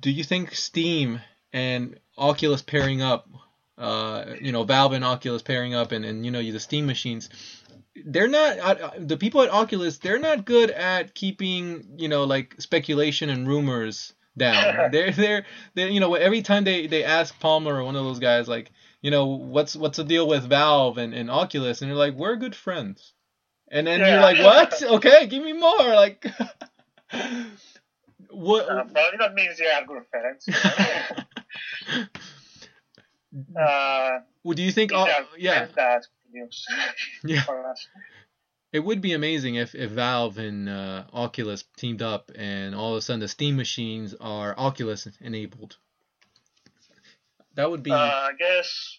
do you think Steam and Oculus pairing up, uh, you know, Valve and Oculus pairing up, and, and you know, the Steam machines, they're not uh, the people at Oculus. They're not good at keeping, you know, like speculation and rumors down. they're they're they you know every time they they ask Palmer or one of those guys like, you know, what's what's the deal with Valve and, and Oculus, and they're like, we're good friends. And then you're like, what? Okay, give me more. Like, what? Uh, probably means they are good parents. uh, Well, do you think? Oh, yeah, that yeah. for us. It would be amazing if, if Valve and uh, Oculus teamed up, and all of a sudden the Steam machines are Oculus enabled. That would be Uh, I guess.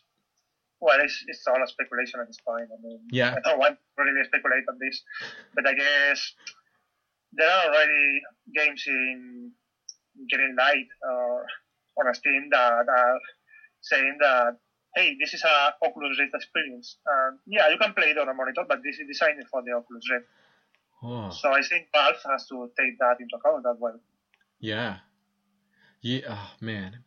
Well, it's, it's all a speculation at this point. I mean, yeah, I don't want to really speculate on this, but I guess there are already games in Greenlight or on Steam that are saying that, hey, this is a Oculus Rift experience. Um, yeah, you can play it on a monitor, but this is designed for the Oculus Rift. oh, So I think Valve has to take that into account as well. yeah, yeah. Oh, man,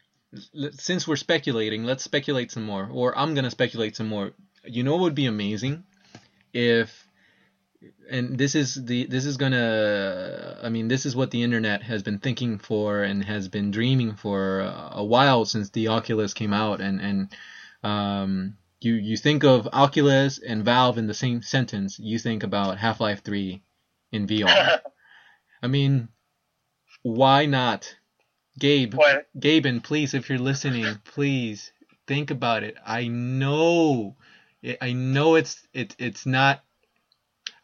since we're speculating, let's speculate some more, or I'm gonna speculate some more. You know what would be amazing if and this is the this is gonna I mean this is what the internet has been thinking for and has been dreaming for a while since the Oculus came out and and um, you you think of Oculus and Valve in the same sentence, you think about Half Life Three in VR. I mean, why not? Gabe, Well- Gaben, please, if you're listening, please think about it. I know, I know it's it it's not.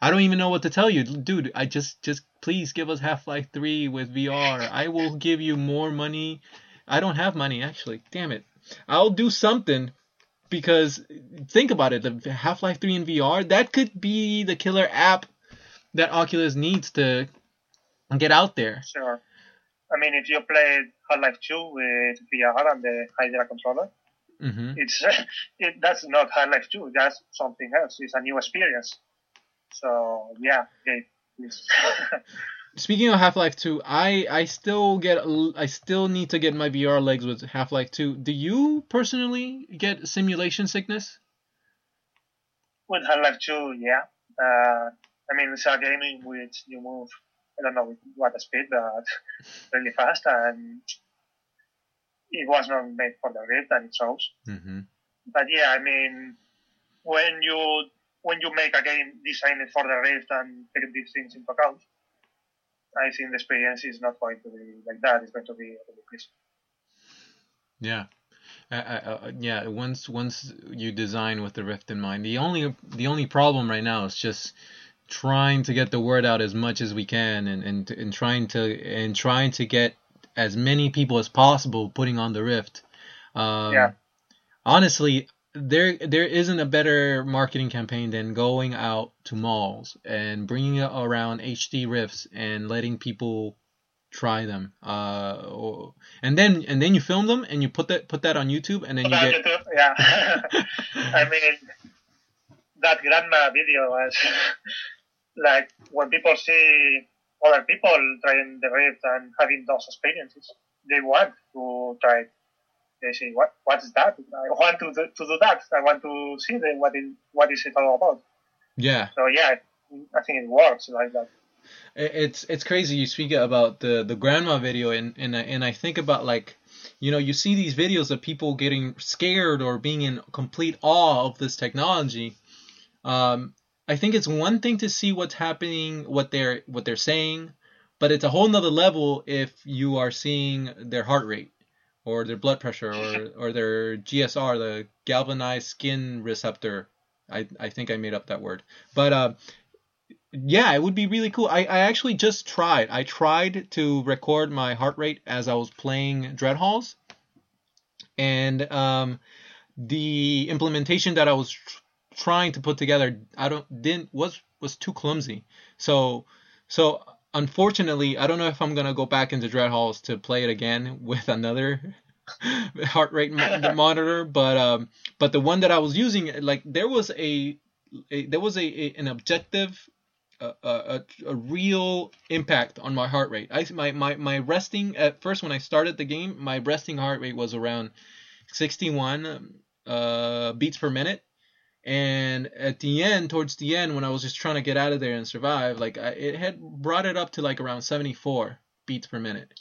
I don't even know what to tell you, dude. I just just please give us Half Life Three with VR. I will give you more money. I don't have money actually. Damn it. I'll do something because think about it. The Half Life Three in VR that could be the killer app that Oculus needs to get out there. Sure. I mean, if you play Half-Life 2 with VR and the Hydra controller, hmm it's it, that's not Half-Life 2. That's something else. It's a new experience. So yeah. Speaking of Half Life Two, I I still get I still need to get my VR legs with Half Life Two. Do you personally get simulation sickness? with Half-Life 2, yeah. Uh, I mean, it's a game in which you move, I don't know what speed, but really fast, and it was not made for the Rift, and it shows. Mm-hmm. But yeah, I mean, when you when you make a game designed for the Rift and take these things into account, I think the experience is not going to be like that. It's going to be really crisp. Yeah. I, I, uh, yeah. Once once you design with the Rift in mind, the only the only problem right now is just trying to get the word out as much as we can, and and, and trying to and trying to get as many people as possible putting on the Rift. Um, Yeah. Honestly, there there isn't a better marketing campaign than going out to malls and bringing around HD Rifts and letting people try them. Uh, or, and then and then you film them and you put that put that on YouTube and then you get YouTube, yeah. I mean, that grandma video was like when people see other people trying the Rift and having those experiences, they want to try. it. They say, "What? What is that? I want to do, to do that. I want to see the, what is what is it all about." yeah. So yeah, I think it works like that. It's it's crazy. You speak about the the grandma video, and and I- and I think about like, you know, you see these videos of people getting scared or being in complete awe of this technology. Um, I think it's one thing to see what's happening, what they're what they're saying, but it's a whole nother level if you are seeing their heart rate, or their blood pressure, or or their GSR, the galvanized skin receptor. I I think I made up that word, but uh, yeah, it would be really cool. I, I actually just tried. I tried to record my heart rate as I was playing Dread Halls, and um, the implementation that I was tr- trying to put together, I don't didn't was was too clumsy. So so unfortunately, I don't know if I'm gonna go back into Dread Halls to play it again with another heart rate mo- monitor, but um, but the one that I was using, like there was a, a there was a, a an objective a, a, a real impact on my heart rate. I my, my my resting at first when I started the game, my resting heart rate was around 61 uh, beats per minute, and at the end, towards the end, when I was just trying to get out of there and survive, like I, it had brought it up to like around 74 beats per minute.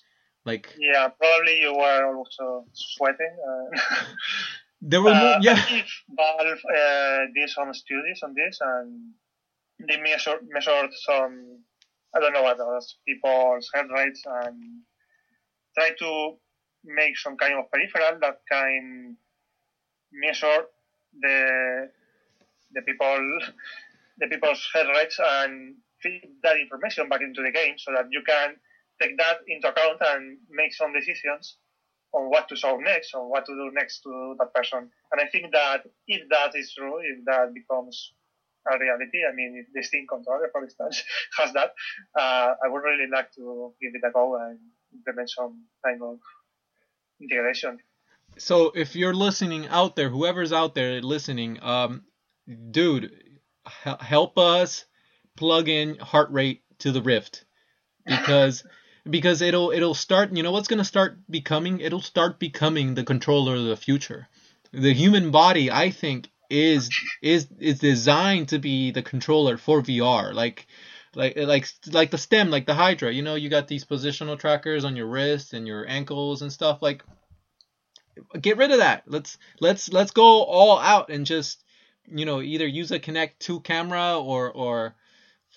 Like Yeah, probably you were also sweating. Uh, there were more, Uh, yeah. Valve uh, did some studies on this and they measured, measured some, I don't know what else, people's heart rates and try to make some kind of peripheral that can measure the the people the people's heart rates and feed that information back into the game so that you can take that into account and make some decisions on what to show next or what to do next to that person. And I think that if that is true, if that becomes a reality, I mean, if the Steam controller, for instance, has that, uh, I would really like to give it a go and implement some kind of integration. So if you're listening out there, whoever's out there listening, um, dude, h- help us plug in heart rate to the Rift because because it'll it'll start. You know what's gonna start becoming? It'll start becoming the controller of the future. The human body, I think, is is is designed to be the controller for VR. Like like like like the STEM, like the Hydra. You know, you got these positional trackers on your wrists and your ankles and stuff. Like get rid of that. Let's let's let's go all out and just you know either use a Kinect 2 camera or or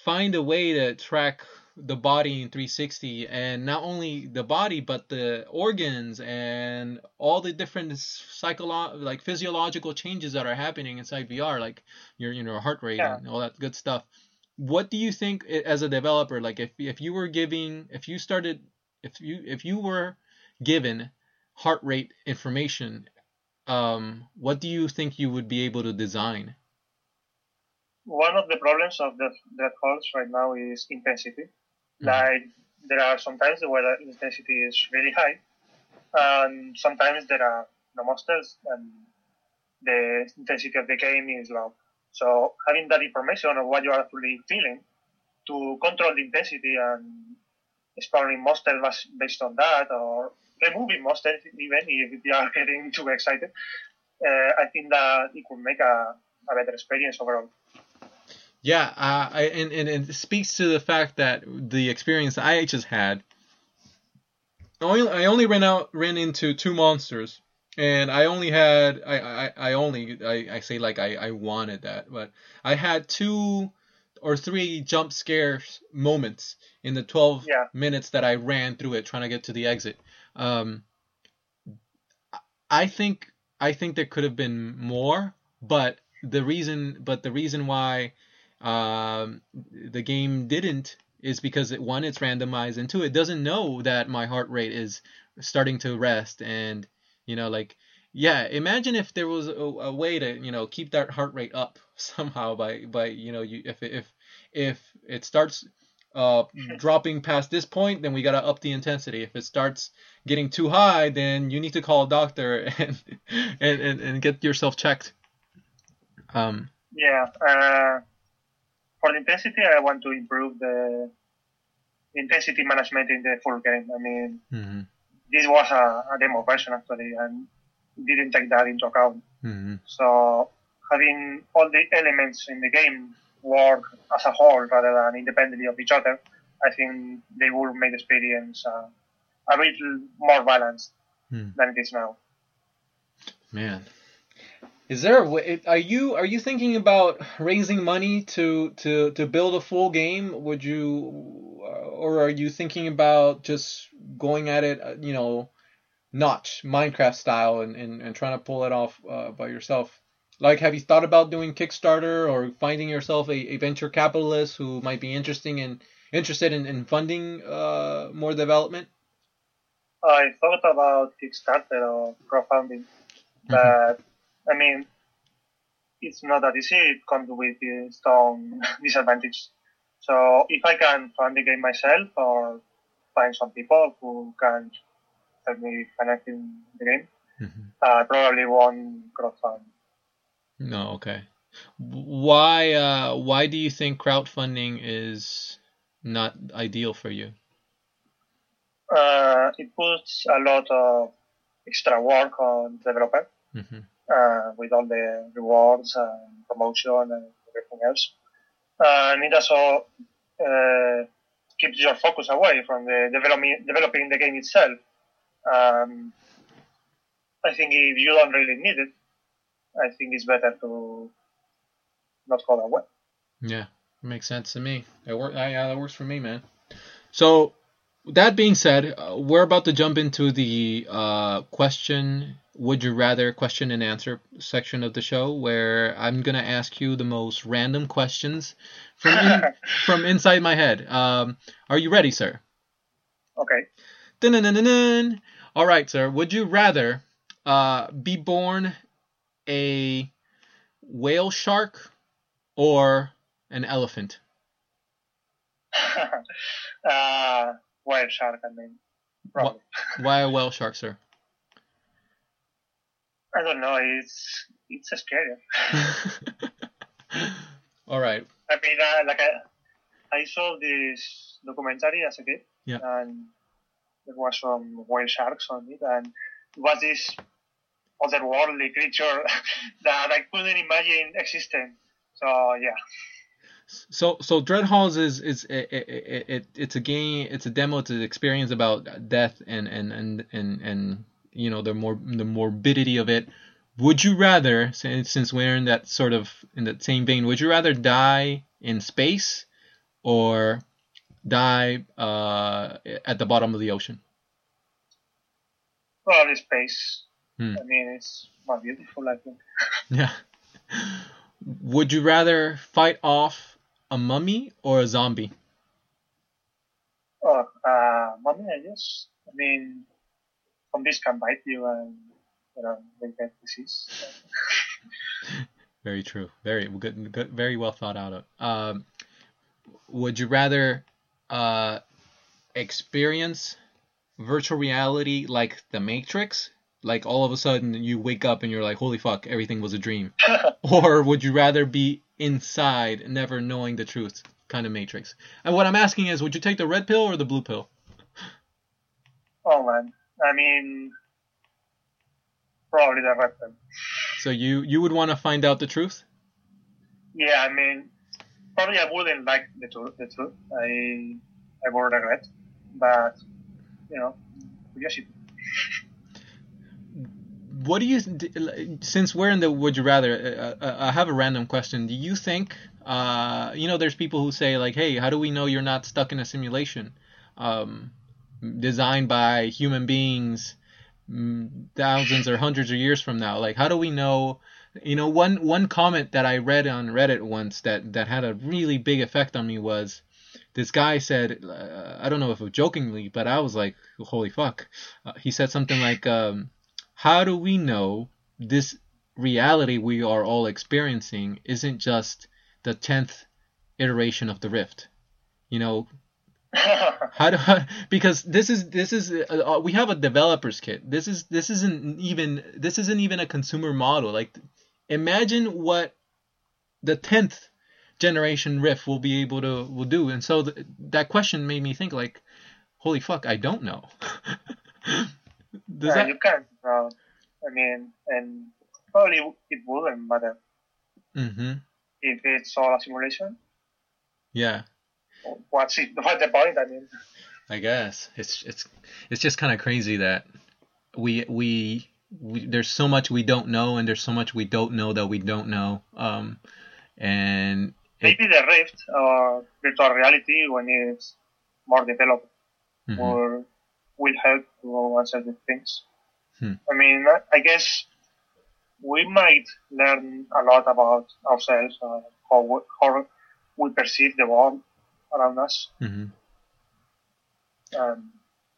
find a way to track the body in 360 and not only the body but the organs and all the different psycholo- like physiological changes that are happening inside VR like your you know heart rate Yeah. and all that good stuff what do you think as a developer like if if you were giving if you started if you if you were given heart rate information um what do you think you would be able to design One of the problems of the Dread Halls right now is intensity. Like there are sometimes where the intensity is really high, and sometimes there are no monsters and the intensity of the game is low. So having that information of what you are actually feeling to control the intensity and spawning monsters based on that or removing monsters even if you are getting too excited, uh, I think that it could make a, a better experience overall. Yeah, uh, I, and, and it speaks to the fact that the experience I just had. I only, I only ran out ran into two monsters, and I only had I I, I only I, I say like I, I wanted that, but I had two or three jump scares moments in the 12 Yeah. minutes that I ran through it trying to get to the exit. Um, I think I think there could have been more, but the reason but the reason why um, the game didn't is because it, one it's randomized and two it doesn't know that my heart rate is starting to rest and you know like yeah imagine if there was a, a way to you know keep that heart rate up somehow by by you know you if if if it starts uh dropping past this point then we gotta up the intensity if it starts getting too high then you need to call a doctor and and and, and get yourself checked um Yeah. Uh, for the intensity, I want to improve the intensity management in the full game. I mean, mhm, this was a, a demo version actually, and didn't take that into account. mhm. So having all the elements in the game work as a whole rather than independently of each other, I think they will make the experience uh, a little more balanced Hmm. than it is now. Man, is there a way? Are you are you thinking about raising money to to to build a full game? Would you, or are you thinking about just going at it, uh, you know, notch Minecraft style and and, and trying to pull it off uh, by yourself? Like, have you thought about doing Kickstarter or finding yourself a, a venture capitalist who might be interesting in interested in, in funding uh, more development? I thought about Kickstarter or crowdfunding, but I mean, it's not that easy. It comes with its own disadvantages. So if I can fund the game myself or find some people who can help me financing the game, Mhm. I probably won't crowdfund. No, okay. Why uh why do you think crowdfunding is not ideal for you? Uh, it puts a lot of extra work on the developer. hmm uh, with all the rewards and promotion and everything else. And it also uh, keeps your focus away from the developing, developing the game itself. Um, I think if you don't really need it, I think it's better to not call that way. Yeah, makes sense to me. That work. Yeah, that works for me, man. So, that being said, uh, we're about to jump into the uh, question, would you rather question and answer section of the show, where I'm gonna ask you the most random questions from in, from inside my head. Um, are you ready, sir? Okay. Dun-dun-dun-dun-dun. All right, sir. Would you rather uh, be born a whale shark or an elephant? uh, wild shark, I mean. Probably. Why a whale shark, sir? I don't know. It's it's scary. All right. I mean, uh, like I, I saw this documentary as a kid, Yeah. and there was some whale sharks on it, and it was this otherworldly creature that I couldn't imagine existing. So yeah, So so Dread Halls is is it, it, it, it's a game. It's a demo. It's an experience about death and and and and and you know the more the morbidity of it. Would you rather, since we're in that sort of in that same vein, would you rather die in space or die uh, at the bottom of the ocean? Probably space. Hmm. I mean, it's more beautiful, I think. Yeah. Would you rather fight off a mummy or a zombie? Oh, uh, mommy, I guess. I mean, zombies can bite you and, you know, they get disease. Very true. Very good. good very well thought out. Um, would you rather uh, experience virtual reality like the Matrix? Like all of a sudden you wake up and you're like, holy fuck, everything was a dream. or would you rather be inside, never knowing the truth, kind of Matrix? And what I'm asking is, would you take the red pill or the blue pill? oh, man. I mean, probably the red pill. So you you would want to find out the truth? Yeah, I mean, probably I wouldn't like the truth. The truth, I I would regret, but you know, curiosity. What do you since we're in the would you rather? Uh, uh, I have a random question. Do you think uh, you know there's people who say like, hey, how do we know you're not stuck in a simulation um, designed by human beings? mm, thousands or hundreds of years from now like how do we know you know one one comment that i read on reddit once that that had a really big effect on me was this guy said uh, i don't know if jokingly but i was like holy fuck uh, he said something like um, how do we know this reality we are all experiencing isn't just the 10th iteration of the rift you know how do I, because this is this is uh, we have a developers kit. This is this isn't even this isn't even a consumer model. Like imagine what the 10th generation Rift will be able to will do. And so th- that question made me think like holy fuck, I don't know. Does yeah, that you can't. Uh, I mean, and probably it wouldn't matter Mhm. if it's all a simulation. Yeah. What's it? What's the point? I mean, I guess it's it's it's just kind of crazy that we, we we there's so much we don't know and there's so much we don't know that we don't know. Um, and it, maybe the Rift or virtual reality when it's more developed Mhm. or will help to answer these things. Hmm. I mean, I guess we might learn a lot about ourselves, uh, how, we, how we perceive the world around us, Mhm. and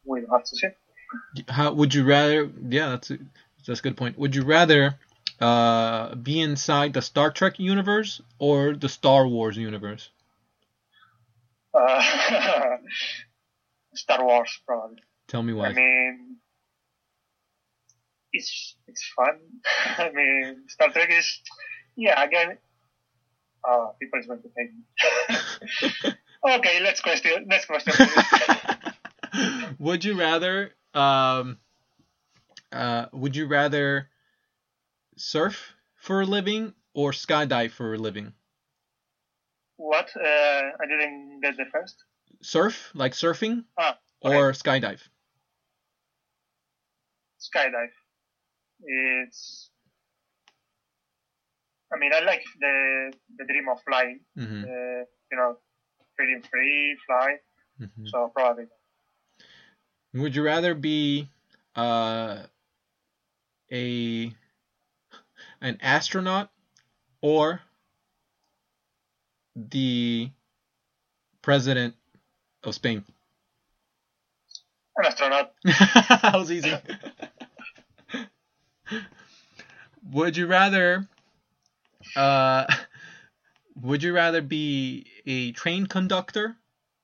we have to see. How would you rather? Yeah, that's a, that's a good point. Would you rather uh, be inside the Star Trek universe or the Star Wars universe? Uh, Star Wars, probably. Tell me why. I mean, it's it's fun. I mean, Star Trek is, yeah, again, uh, people is going to hate me. okay, let's question. Next question. would you rather? Um, uh, would you rather surf for a living or skydive for a living? what? Uh, I didn't get the first. Surf, like surfing, Ah, okay. or skydive? Skydive. It's. I mean, I like the the dream of flying. hmm Uh, you know, feeling free, fly. hmm So probably. Would you rather be uh, a an astronaut or the president of Spain? An astronaut. that was easy. would you rather uh, would you rather be a train conductor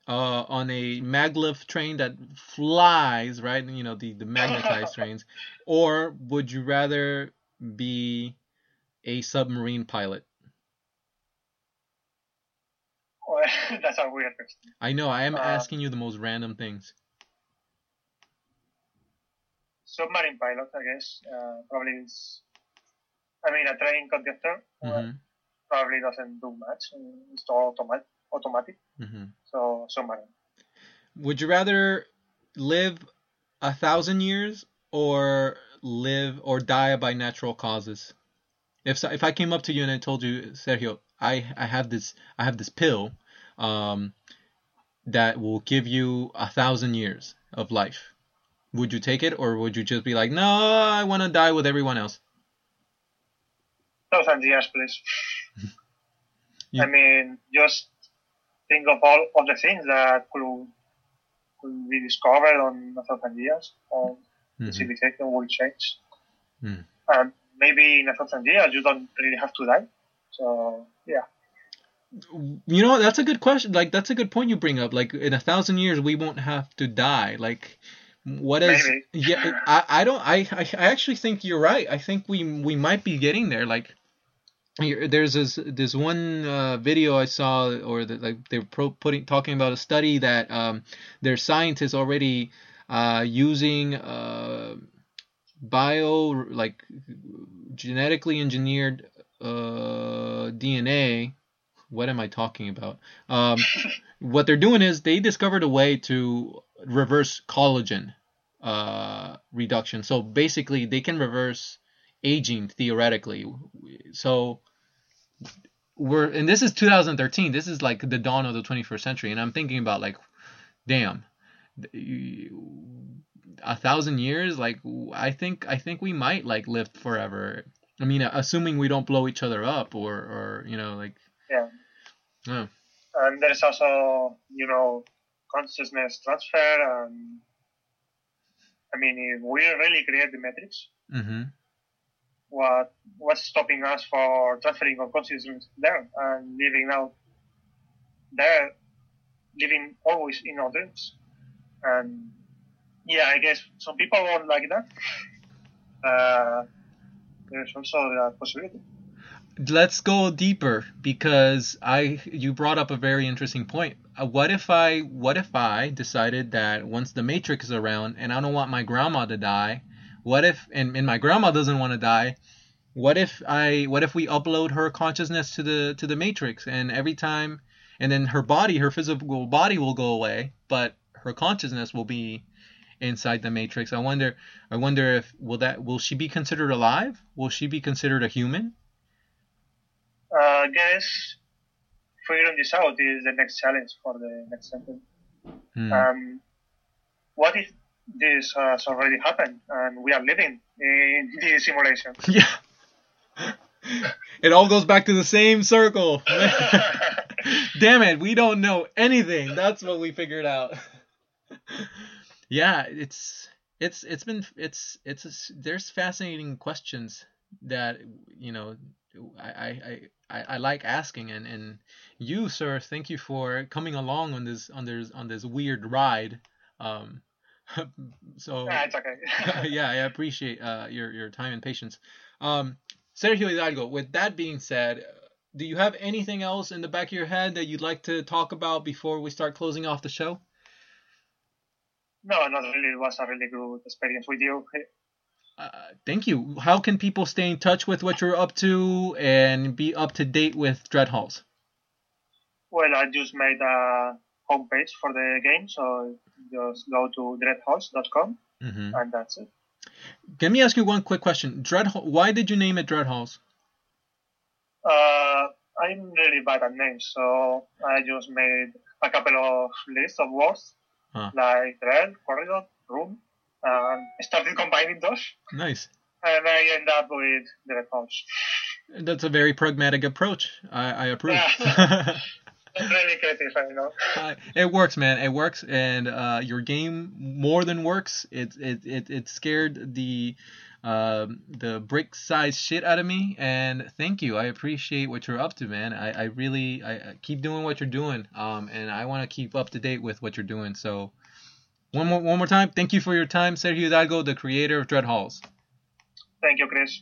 uh, on a maglev train that flies, right? You know, the, the magnetized trains. Or would you rather be a submarine pilot? That's a weird question. I know, I am Uh, asking you the most random things. Submarine pilot, I guess. Uh, probably is. I mean, a train conductor uh, hmm probably doesn't do much. uh, It's all automatic. Automatic. hmm So submarine. Would you rather live a thousand years or live or die by natural causes? If so- if I came up to you and I told you, Sergio, I I have this I have this pill, um, that will give you a thousand years of life, would you take it or would you just be like, no, I want to die with everyone else? No, Thousand years, please. You- I mean, just think of all of the things that could, could be discovered on a thousand years, and the Mhm. civilization will change. Mm. And maybe in a thousand years, you don't really have to die. So, yeah. You know, that's a good question. Like, that's a good point you bring up. Like, in a thousand years, we won't have to die. Like, what is? Maybe. Yeah, I, I don't. I, I, I actually think you're right. I think we, we might be getting there. Like, there's this, this one uh, video I saw, or that like they're pro- putting talking about a study that um, there's scientists already uh, using uh, bio like genetically engineered uh, DNA. What am I talking about? Um, what they're doing is they discovered a way to reverse collagen uh, reduction. So basically, they can reverse aging theoretically. So we're and this is 2013. This is like the dawn of the 21st century, and I'm thinking about like, damn, a thousand years. Like I think I think we might like live forever. I mean, assuming we don't blow each other up or or you know like Yeah. oh And there's also, you know, consciousness transfer. And I mean, if we really create the Matrix, mm-hmm. what what's stopping us for transferring our consciousness there and living out there, living always in our dreams? And yeah, I guess some people won't like that. Uh, there's also that possibility. let's go deeper because I you brought up a very interesting point. Uh, what if I what if I decided that once the Matrix is around and I don't want my grandma to die, what if and, and my grandma doesn't want to die, what if I what if we upload her consciousness to the to the Matrix and every time and then her body her physical body will go away, but her consciousness will be inside the Matrix. I wonder I wonder if will that will she be considered alive? Will she be considered a human? Uh, I guess figuring this out is the next challenge for the next sentence. Hmm. Um, what if this has already happened and we are living in the simulation? Yeah. It all goes back to the same circle. Damn it, we don't know anything. That's what we figured out. yeah, it's it's it's been it's it's there's fascinating questions that you know I I, I, I like asking and, and you sir thank you for coming along on this on this on this weird ride um so Ah, it's okay. yeah, I appreciate uh, your your time and patience. Um, Sergio Hidalgo. With that being said, do you have anything else in the back of your head that you'd like to talk about before we start closing off the show? no, not really. It was a really good experience with you. Uh, thank you. How can people stay in touch with what you're up to and be up to date with Dread Halls? Well, I just made a homepage for the game, so just go to dreadhalls.com Mm-hmm. and that's it. Let me ask you one quick question. Dread. Why did you name it Dread Halls? Uh, I'm really bad at names, so I just made a couple of lists of words Huh. like dread, corridor, room, and started combining those, Nice. and I end up with Dread Halls. That's a very pragmatic approach. I, I approve. It's really creative, I know. Uh, it works, man. It works, and uh, your game more than works. It it it, it scared the um the brick size shit out of me, and thank you. I appreciate what you're up to, man. I, I really I, I keep doing what you're doing, um, and I want to keep up to date with what you're doing. So one more one more time, thank you for your time, Sergio Hidalgo, the creator of Dread Halls. Thank you, Chris.